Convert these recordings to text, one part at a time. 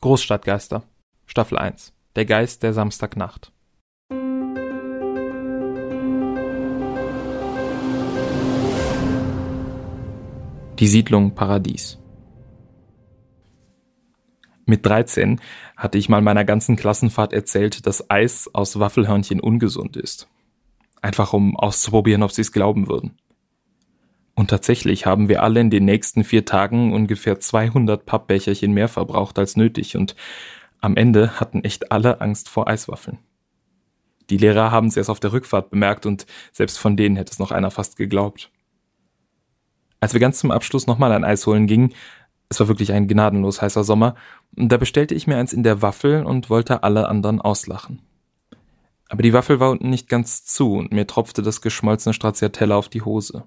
Großstadtgeister Staffel 1 Der Geist der Samstagnacht Die Siedlung Paradies Mit 13 hatte ich mal meiner ganzen Klassenfahrt erzählt, dass Eis aus Waffelhörnchen ungesund ist. Einfach um auszuprobieren, ob sie es glauben würden. Und tatsächlich haben wir alle in den nächsten vier Tagen ungefähr 200 Pappbecherchen mehr verbraucht als nötig und am Ende hatten echt alle Angst vor Eiswaffeln. Die Lehrer haben es erst auf der Rückfahrt bemerkt und selbst von denen hätte es noch einer fast geglaubt. Als wir ganz zum Abschluss nochmal ein Eis holen gingen, es war wirklich ein gnadenlos heißer Sommer, da bestellte ich mir eins in der Waffel und wollte alle anderen auslachen. Aber die Waffel war unten nicht ganz zu und mir tropfte das geschmolzene Stracciatella auf die Hose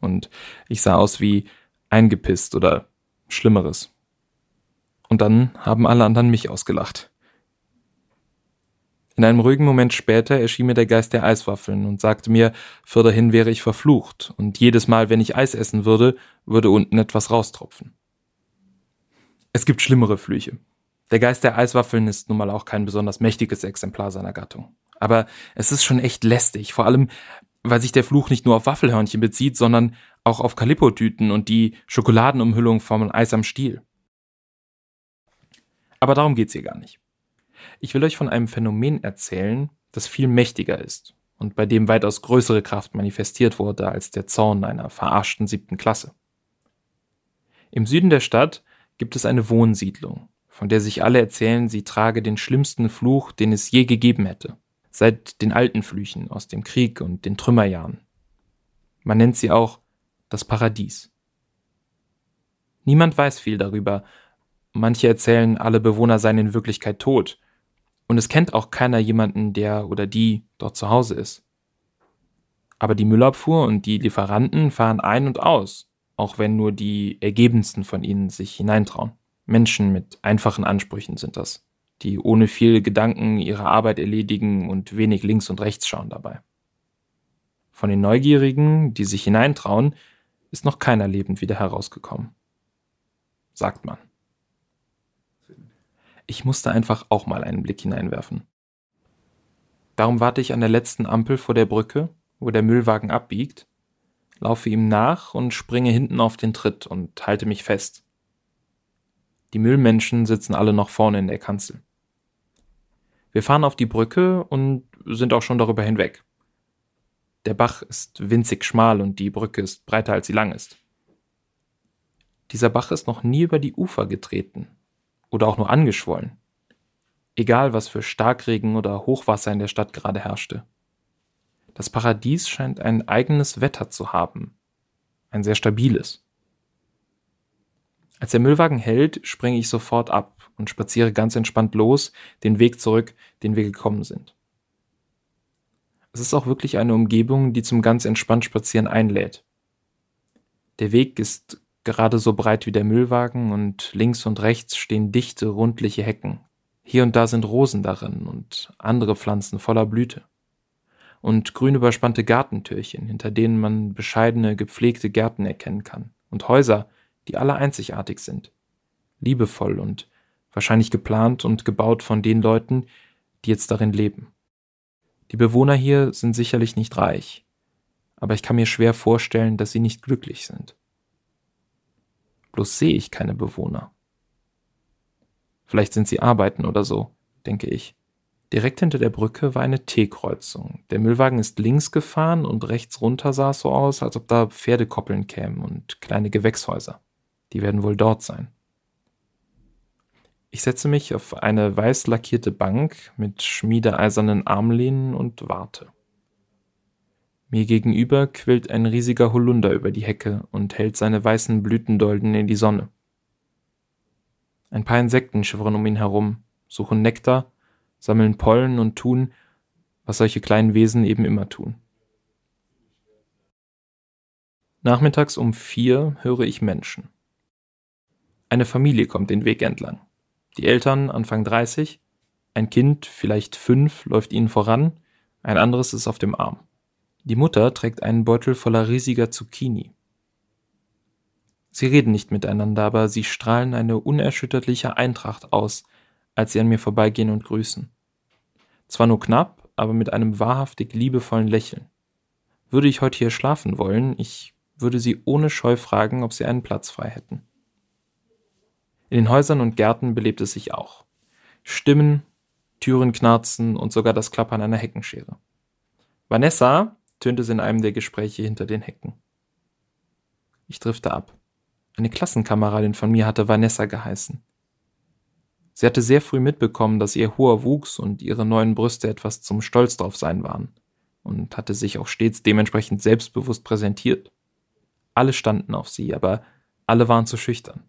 und ich sah aus wie eingepisst oder Schlimmeres. Und dann haben alle anderen mich ausgelacht. In einem ruhigen Moment später erschien mir der Geist der Eiswaffeln und sagte mir, fürderhin wäre ich verflucht, und jedes Mal, wenn ich Eis essen würde, würde unten etwas raustropfen. Es gibt schlimmere Flüche. Der Geist der Eiswaffeln ist nun mal auch kein besonders mächtiges Exemplar seiner Gattung. Aber es ist schon echt lästig, vor allem weil sich der Fluch nicht nur auf Waffelhörnchen bezieht, sondern auch auf Kalippo-Tüten und die Schokoladenumhüllung vom Eis am Stiel. Aber darum geht's hier gar nicht. Ich will euch von einem Phänomen erzählen, das viel mächtiger ist und bei dem weitaus größere Kraft manifestiert wurde als der Zorn einer verarschten siebten Klasse. Im Süden der Stadt gibt es eine Wohnsiedlung, von der sich alle erzählen, sie trage den schlimmsten Fluch, den es je gegeben hätte seit den alten Flüchen aus dem Krieg und den Trümmerjahren. Man nennt sie auch das Paradies. Niemand weiß viel darüber. Manche erzählen, alle Bewohner seien in Wirklichkeit tot. Und es kennt auch keiner jemanden, der oder die dort zu Hause ist. Aber die Müllabfuhr und die Lieferanten fahren ein und aus, auch wenn nur die ergebensten von ihnen sich hineintrauen. Menschen mit einfachen Ansprüchen sind das die ohne viel Gedanken ihre Arbeit erledigen und wenig links und rechts schauen dabei. Von den Neugierigen, die sich hineintrauen, ist noch keiner lebend wieder herausgekommen. Sagt man. Ich musste einfach auch mal einen Blick hineinwerfen. Darum warte ich an der letzten Ampel vor der Brücke, wo der Müllwagen abbiegt, laufe ihm nach und springe hinten auf den Tritt und halte mich fest. Die Müllmenschen sitzen alle noch vorne in der Kanzel. Wir fahren auf die Brücke und sind auch schon darüber hinweg. Der Bach ist winzig schmal und die Brücke ist breiter als sie lang ist. Dieser Bach ist noch nie über die Ufer getreten oder auch nur angeschwollen. Egal, was für Starkregen oder Hochwasser in der Stadt gerade herrschte. Das Paradies scheint ein eigenes Wetter zu haben, ein sehr stabiles. Als der Müllwagen hält, springe ich sofort ab und spaziere ganz entspannt los, den Weg zurück, den wir gekommen sind. Es ist auch wirklich eine Umgebung, die zum ganz entspannt Spazieren einlädt. Der Weg ist gerade so breit wie der Müllwagen und links und rechts stehen dichte, rundliche Hecken. Hier und da sind Rosen darin und andere Pflanzen voller Blüte. Und grün überspannte Gartentürchen, hinter denen man bescheidene, gepflegte Gärten erkennen kann. Und Häuser, die alle einzigartig sind. Liebevoll und wahrscheinlich geplant und gebaut von den Leuten, die jetzt darin leben. Die Bewohner hier sind sicherlich nicht reich, aber ich kann mir schwer vorstellen, dass sie nicht glücklich sind. Bloß sehe ich keine Bewohner. Vielleicht sind sie arbeiten oder so, denke ich. Direkt hinter der Brücke war eine T-Kreuzung. Der Müllwagen ist links gefahren und rechts runter sah es so aus, als ob da Pferdekoppeln kämen und kleine Gewächshäuser. Die werden wohl dort sein. Ich setze mich auf eine weiß lackierte Bank mit schmiedeeisernen Armlehnen und warte. Mir gegenüber quillt ein riesiger Holunder über die Hecke und hält seine weißen Blütendolden in die Sonne. Ein paar Insekten schwirren um ihn herum, suchen Nektar, sammeln Pollen und tun, was solche kleinen Wesen eben immer tun. Nachmittags um vier höre ich Menschen. Eine Familie kommt den Weg entlang. Die Eltern Anfang 30, ein Kind, vielleicht fünf, läuft ihnen voran, ein anderes ist auf dem Arm. Die Mutter trägt einen Beutel voller riesiger Zucchini. Sie reden nicht miteinander, aber sie strahlen eine unerschütterliche Eintracht aus, als sie an mir vorbeigehen und grüßen. Zwar nur knapp, aber mit einem wahrhaftig liebevollen Lächeln. Würde ich heute hier schlafen wollen, ich würde sie ohne Scheu fragen, ob sie einen Platz frei hätten. In den Häusern und Gärten belebt es sich auch. Stimmen, Türen knarzen und sogar das Klappern einer Heckenschere. Vanessa, tönte es in einem der Gespräche hinter den Hecken. Ich drifte ab. Eine Klassenkameradin von mir hatte Vanessa geheißen. Sie hatte sehr früh mitbekommen, dass ihr hoher Wuchs und ihre neuen Brüste etwas zum Stolz drauf sein waren und hatte sich auch stets dementsprechend selbstbewusst präsentiert. Alle standen auf sie, aber alle waren zu schüchtern.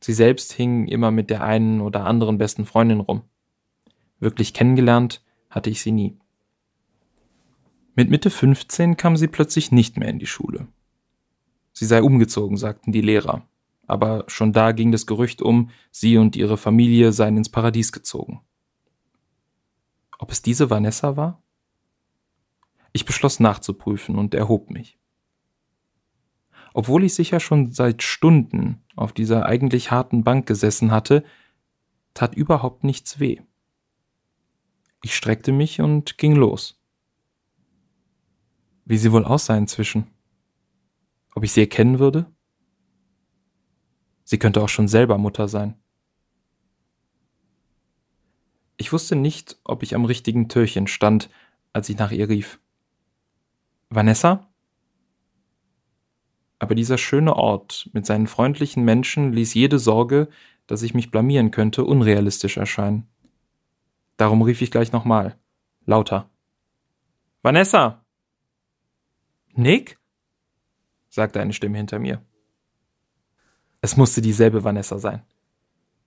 Sie selbst hing immer mit der einen oder anderen besten Freundin rum. Wirklich kennengelernt hatte ich sie nie. Mit Mitte 15 kam sie plötzlich nicht mehr in die Schule. Sie sei umgezogen, sagten die Lehrer, aber schon da ging das Gerücht um, sie und ihre Familie seien ins Paradies gezogen. Ob es diese Vanessa war? Ich beschloss nachzuprüfen und erhob mich. Obwohl ich sicher schon seit Stunden auf dieser eigentlich harten Bank gesessen hatte, tat überhaupt nichts weh. Ich streckte mich und ging los. Wie sie wohl aussah inzwischen. Ob ich sie erkennen würde? Sie könnte auch schon selber Mutter sein. Ich wusste nicht, ob ich am richtigen Türchen stand, als ich nach ihr rief. Vanessa? Aber dieser schöne Ort mit seinen freundlichen Menschen ließ jede Sorge, dass ich mich blamieren könnte, unrealistisch erscheinen. Darum rief ich gleich nochmal, lauter. Vanessa! Nick? sagte eine Stimme hinter mir. Es musste dieselbe Vanessa sein.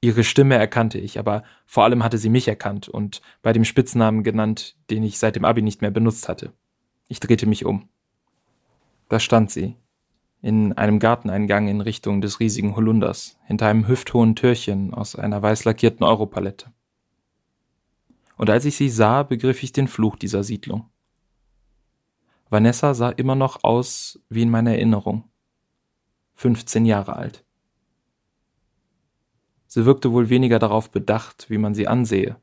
Ihre Stimme erkannte ich, aber vor allem hatte sie mich erkannt und bei dem Spitznamen genannt, den ich seit dem Abi nicht mehr benutzt hatte. Ich drehte mich um. Da stand sie, in einem Garteneingang in Richtung des riesigen Holunders, hinter einem hüfthohen Türchen aus einer weiß lackierten Europalette. Und als ich sie sah, begriff ich den Fluch dieser Siedlung. Vanessa sah immer noch aus wie in meiner Erinnerung. 15 Jahre alt. Sie wirkte wohl weniger darauf bedacht, wie man sie ansehe.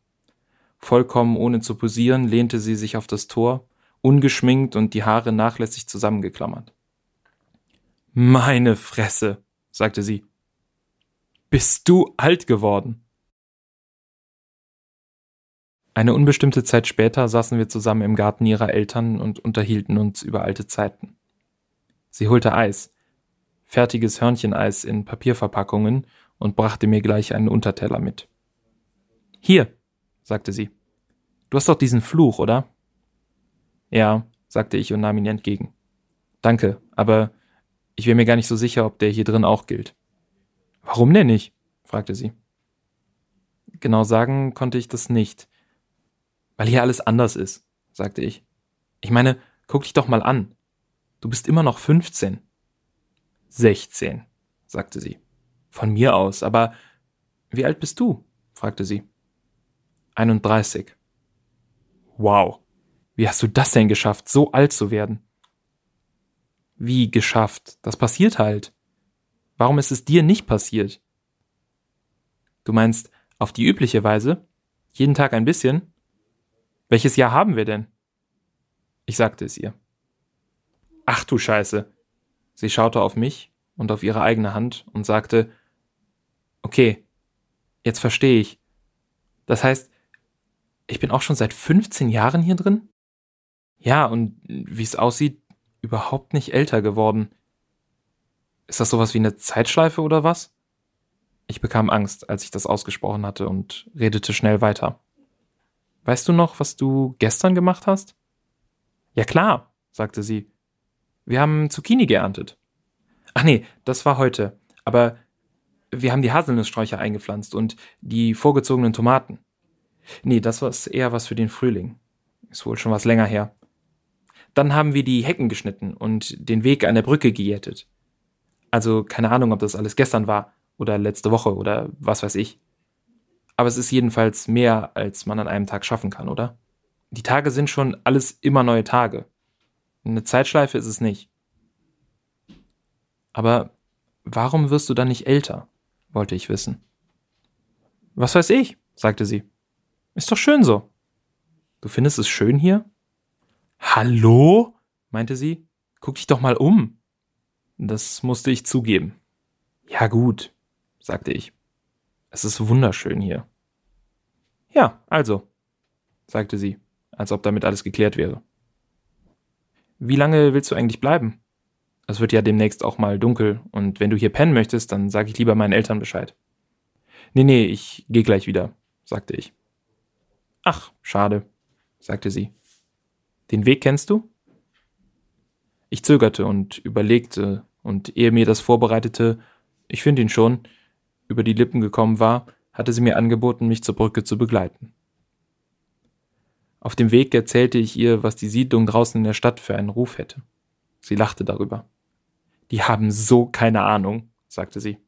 Vollkommen ohne zu posieren lehnte sie sich auf das Tor ungeschminkt und die Haare nachlässig zusammengeklammert. Meine Fresse, sagte sie. Bist du alt geworden? Eine unbestimmte Zeit später saßen wir zusammen im Garten ihrer Eltern und unterhielten uns über alte Zeiten. Sie holte Eis, fertiges Hörncheneis in Papierverpackungen und brachte mir gleich einen Unterteller mit. Hier, sagte sie. Du hast doch diesen Fluch, oder? Ja, sagte ich und nahm ihn entgegen. Danke, aber ich wäre mir gar nicht so sicher, ob der hier drin auch gilt. Warum denn nicht? fragte sie. Genau sagen konnte ich das nicht. Weil hier alles anders ist, sagte ich. Ich meine, guck dich doch mal an. Du bist immer noch 15. 16, sagte sie. Von mir aus, aber wie alt bist du? fragte sie. 31. Wow. Wie hast du das denn geschafft, so alt zu werden? Wie geschafft? Das passiert halt. Warum ist es dir nicht passiert? Du meinst auf die übliche Weise? Jeden Tag ein bisschen? Welches Jahr haben wir denn? Ich sagte es ihr. Ach du Scheiße. Sie schaute auf mich und auf ihre eigene Hand und sagte, okay, jetzt verstehe ich. Das heißt, ich bin auch schon seit 15 Jahren hier drin? Ja, und wie es aussieht, überhaupt nicht älter geworden. Ist das sowas wie eine Zeitschleife oder was? Ich bekam Angst, als ich das ausgesprochen hatte und redete schnell weiter. Weißt du noch, was du gestern gemacht hast? Ja klar, sagte sie. Wir haben Zucchini geerntet. Ach nee, das war heute. Aber wir haben die Haselnusssträucher eingepflanzt und die vorgezogenen Tomaten. Nee, das war eher was für den Frühling. Ist wohl schon was länger her. Dann haben wir die Hecken geschnitten und den Weg an der Brücke gejätet. Also keine Ahnung, ob das alles gestern war oder letzte Woche oder was weiß ich. Aber es ist jedenfalls mehr, als man an einem Tag schaffen kann, oder? Die Tage sind schon alles immer neue Tage. Eine Zeitschleife ist es nicht. Aber Warum wirst du dann nicht älter? wollte ich wissen. Was weiß ich, sagte sie. Ist doch schön so. Du findest es schön hier? Hallo? meinte sie. Guck dich doch mal um. Das musste ich zugeben. Ja gut, sagte ich. Es ist wunderschön hier. Ja, also, sagte sie, als ob damit alles geklärt wäre. Wie lange willst du eigentlich bleiben? Es wird ja demnächst auch mal dunkel, und wenn du hier pennen möchtest, dann sag ich lieber meinen Eltern Bescheid. Nee, nee, ich geh gleich wieder, sagte ich. Ach, schade, sagte sie. Den Weg kennst du? Ich zögerte und überlegte, und ehe mir das vorbereitete, ich finde ihn schon, über die Lippen gekommen war, hatte sie mir angeboten, mich zur Brücke zu begleiten. Auf dem Weg erzählte ich ihr, was die Siedlung draußen in der Stadt für einen Ruf hätte. Sie lachte darüber. Die haben so keine Ahnung, sagte sie.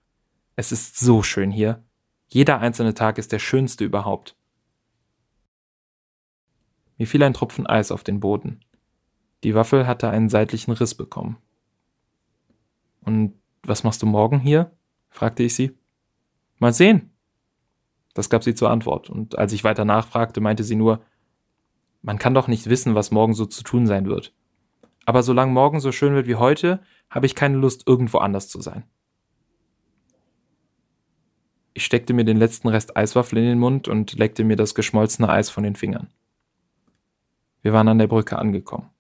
Es ist so schön hier. Jeder einzelne Tag ist der schönste überhaupt. Mir fiel ein Tropfen Eis auf den Boden. Die Waffel hatte einen seitlichen Riss bekommen. Und was machst du morgen hier? fragte ich sie. Mal sehen. Das gab sie zur Antwort, und als ich weiter nachfragte, meinte sie nur, man kann doch nicht wissen, was morgen so zu tun sein wird. Aber solange morgen so schön wird wie heute, habe ich keine Lust, irgendwo anders zu sein. Ich steckte mir den letzten Rest Eiswaffel in den Mund und leckte mir das geschmolzene Eis von den Fingern. Wir waren an der Brücke angekommen.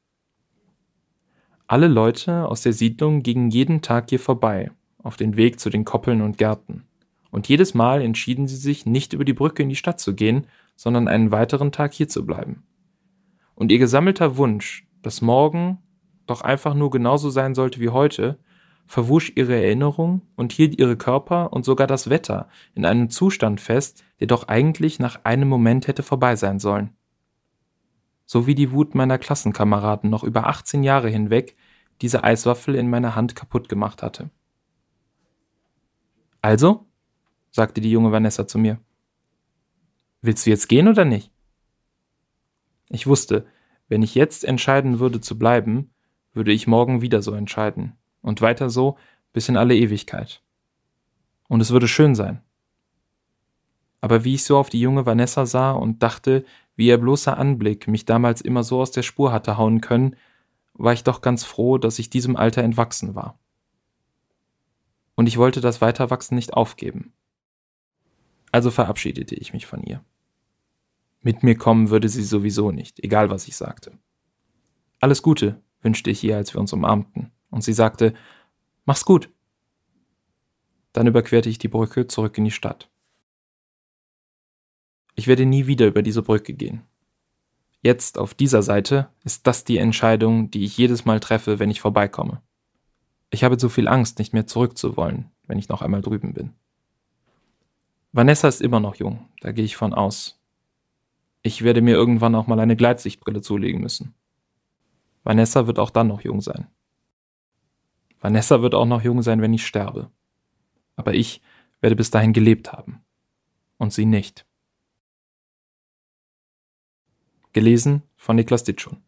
Alle Leute aus der Siedlung gingen jeden Tag hier vorbei, auf den Weg zu den Koppeln und Gärten. Und jedes Mal entschieden sie sich, nicht über die Brücke in die Stadt zu gehen, sondern einen weiteren Tag hier zu bleiben. Und ihr gesammelter Wunsch, dass morgen doch einfach nur genauso sein sollte wie heute, verwusch ihre Erinnerung und hielt ihre Körper und sogar das Wetter in einem Zustand fest, der doch eigentlich nach einem Moment hätte vorbei sein sollen. So wie die Wut meiner Klassenkameraden noch über 18 Jahre hinweg diese Eiswaffel in meiner Hand kaputt gemacht hatte. Also? sagte die junge Vanessa zu mir. Willst du jetzt gehen oder nicht? Ich wusste, wenn ich jetzt entscheiden würde zu bleiben, würde ich morgen wieder so entscheiden. Und weiter so bis in alle Ewigkeit. Und es würde schön sein. Aber wie ich so auf die junge Vanessa sah und dachte, wie ihr bloßer Anblick mich damals immer so aus der Spur hatte hauen können, war ich doch ganz froh, dass ich diesem Alter entwachsen war. Und ich wollte das Weiterwachsen nicht aufgeben. Also verabschiedete ich mich von ihr. Mit mir kommen würde sie sowieso nicht, egal was ich sagte. Alles Gute, wünschte ich ihr, als wir uns umarmten, und sie sagte, Mach's gut. Dann überquerte ich die Brücke zurück in die Stadt. Ich werde nie wieder über diese Brücke gehen. Jetzt auf dieser Seite ist das die Entscheidung, die ich jedes Mal treffe, wenn ich vorbeikomme. Ich habe zu viel Angst, nicht mehr zurückzuwollen, wenn ich noch einmal drüben bin. Vanessa ist immer noch jung, da gehe ich von aus, ich werde mir irgendwann auch mal eine Gleitsichtbrille zulegen müssen. Vanessa wird auch dann noch jung sein. Vanessa wird auch noch jung sein, wenn ich sterbe. Aber ich werde bis dahin gelebt haben. Und sie nicht. Gelesen von Niklas Ditschun.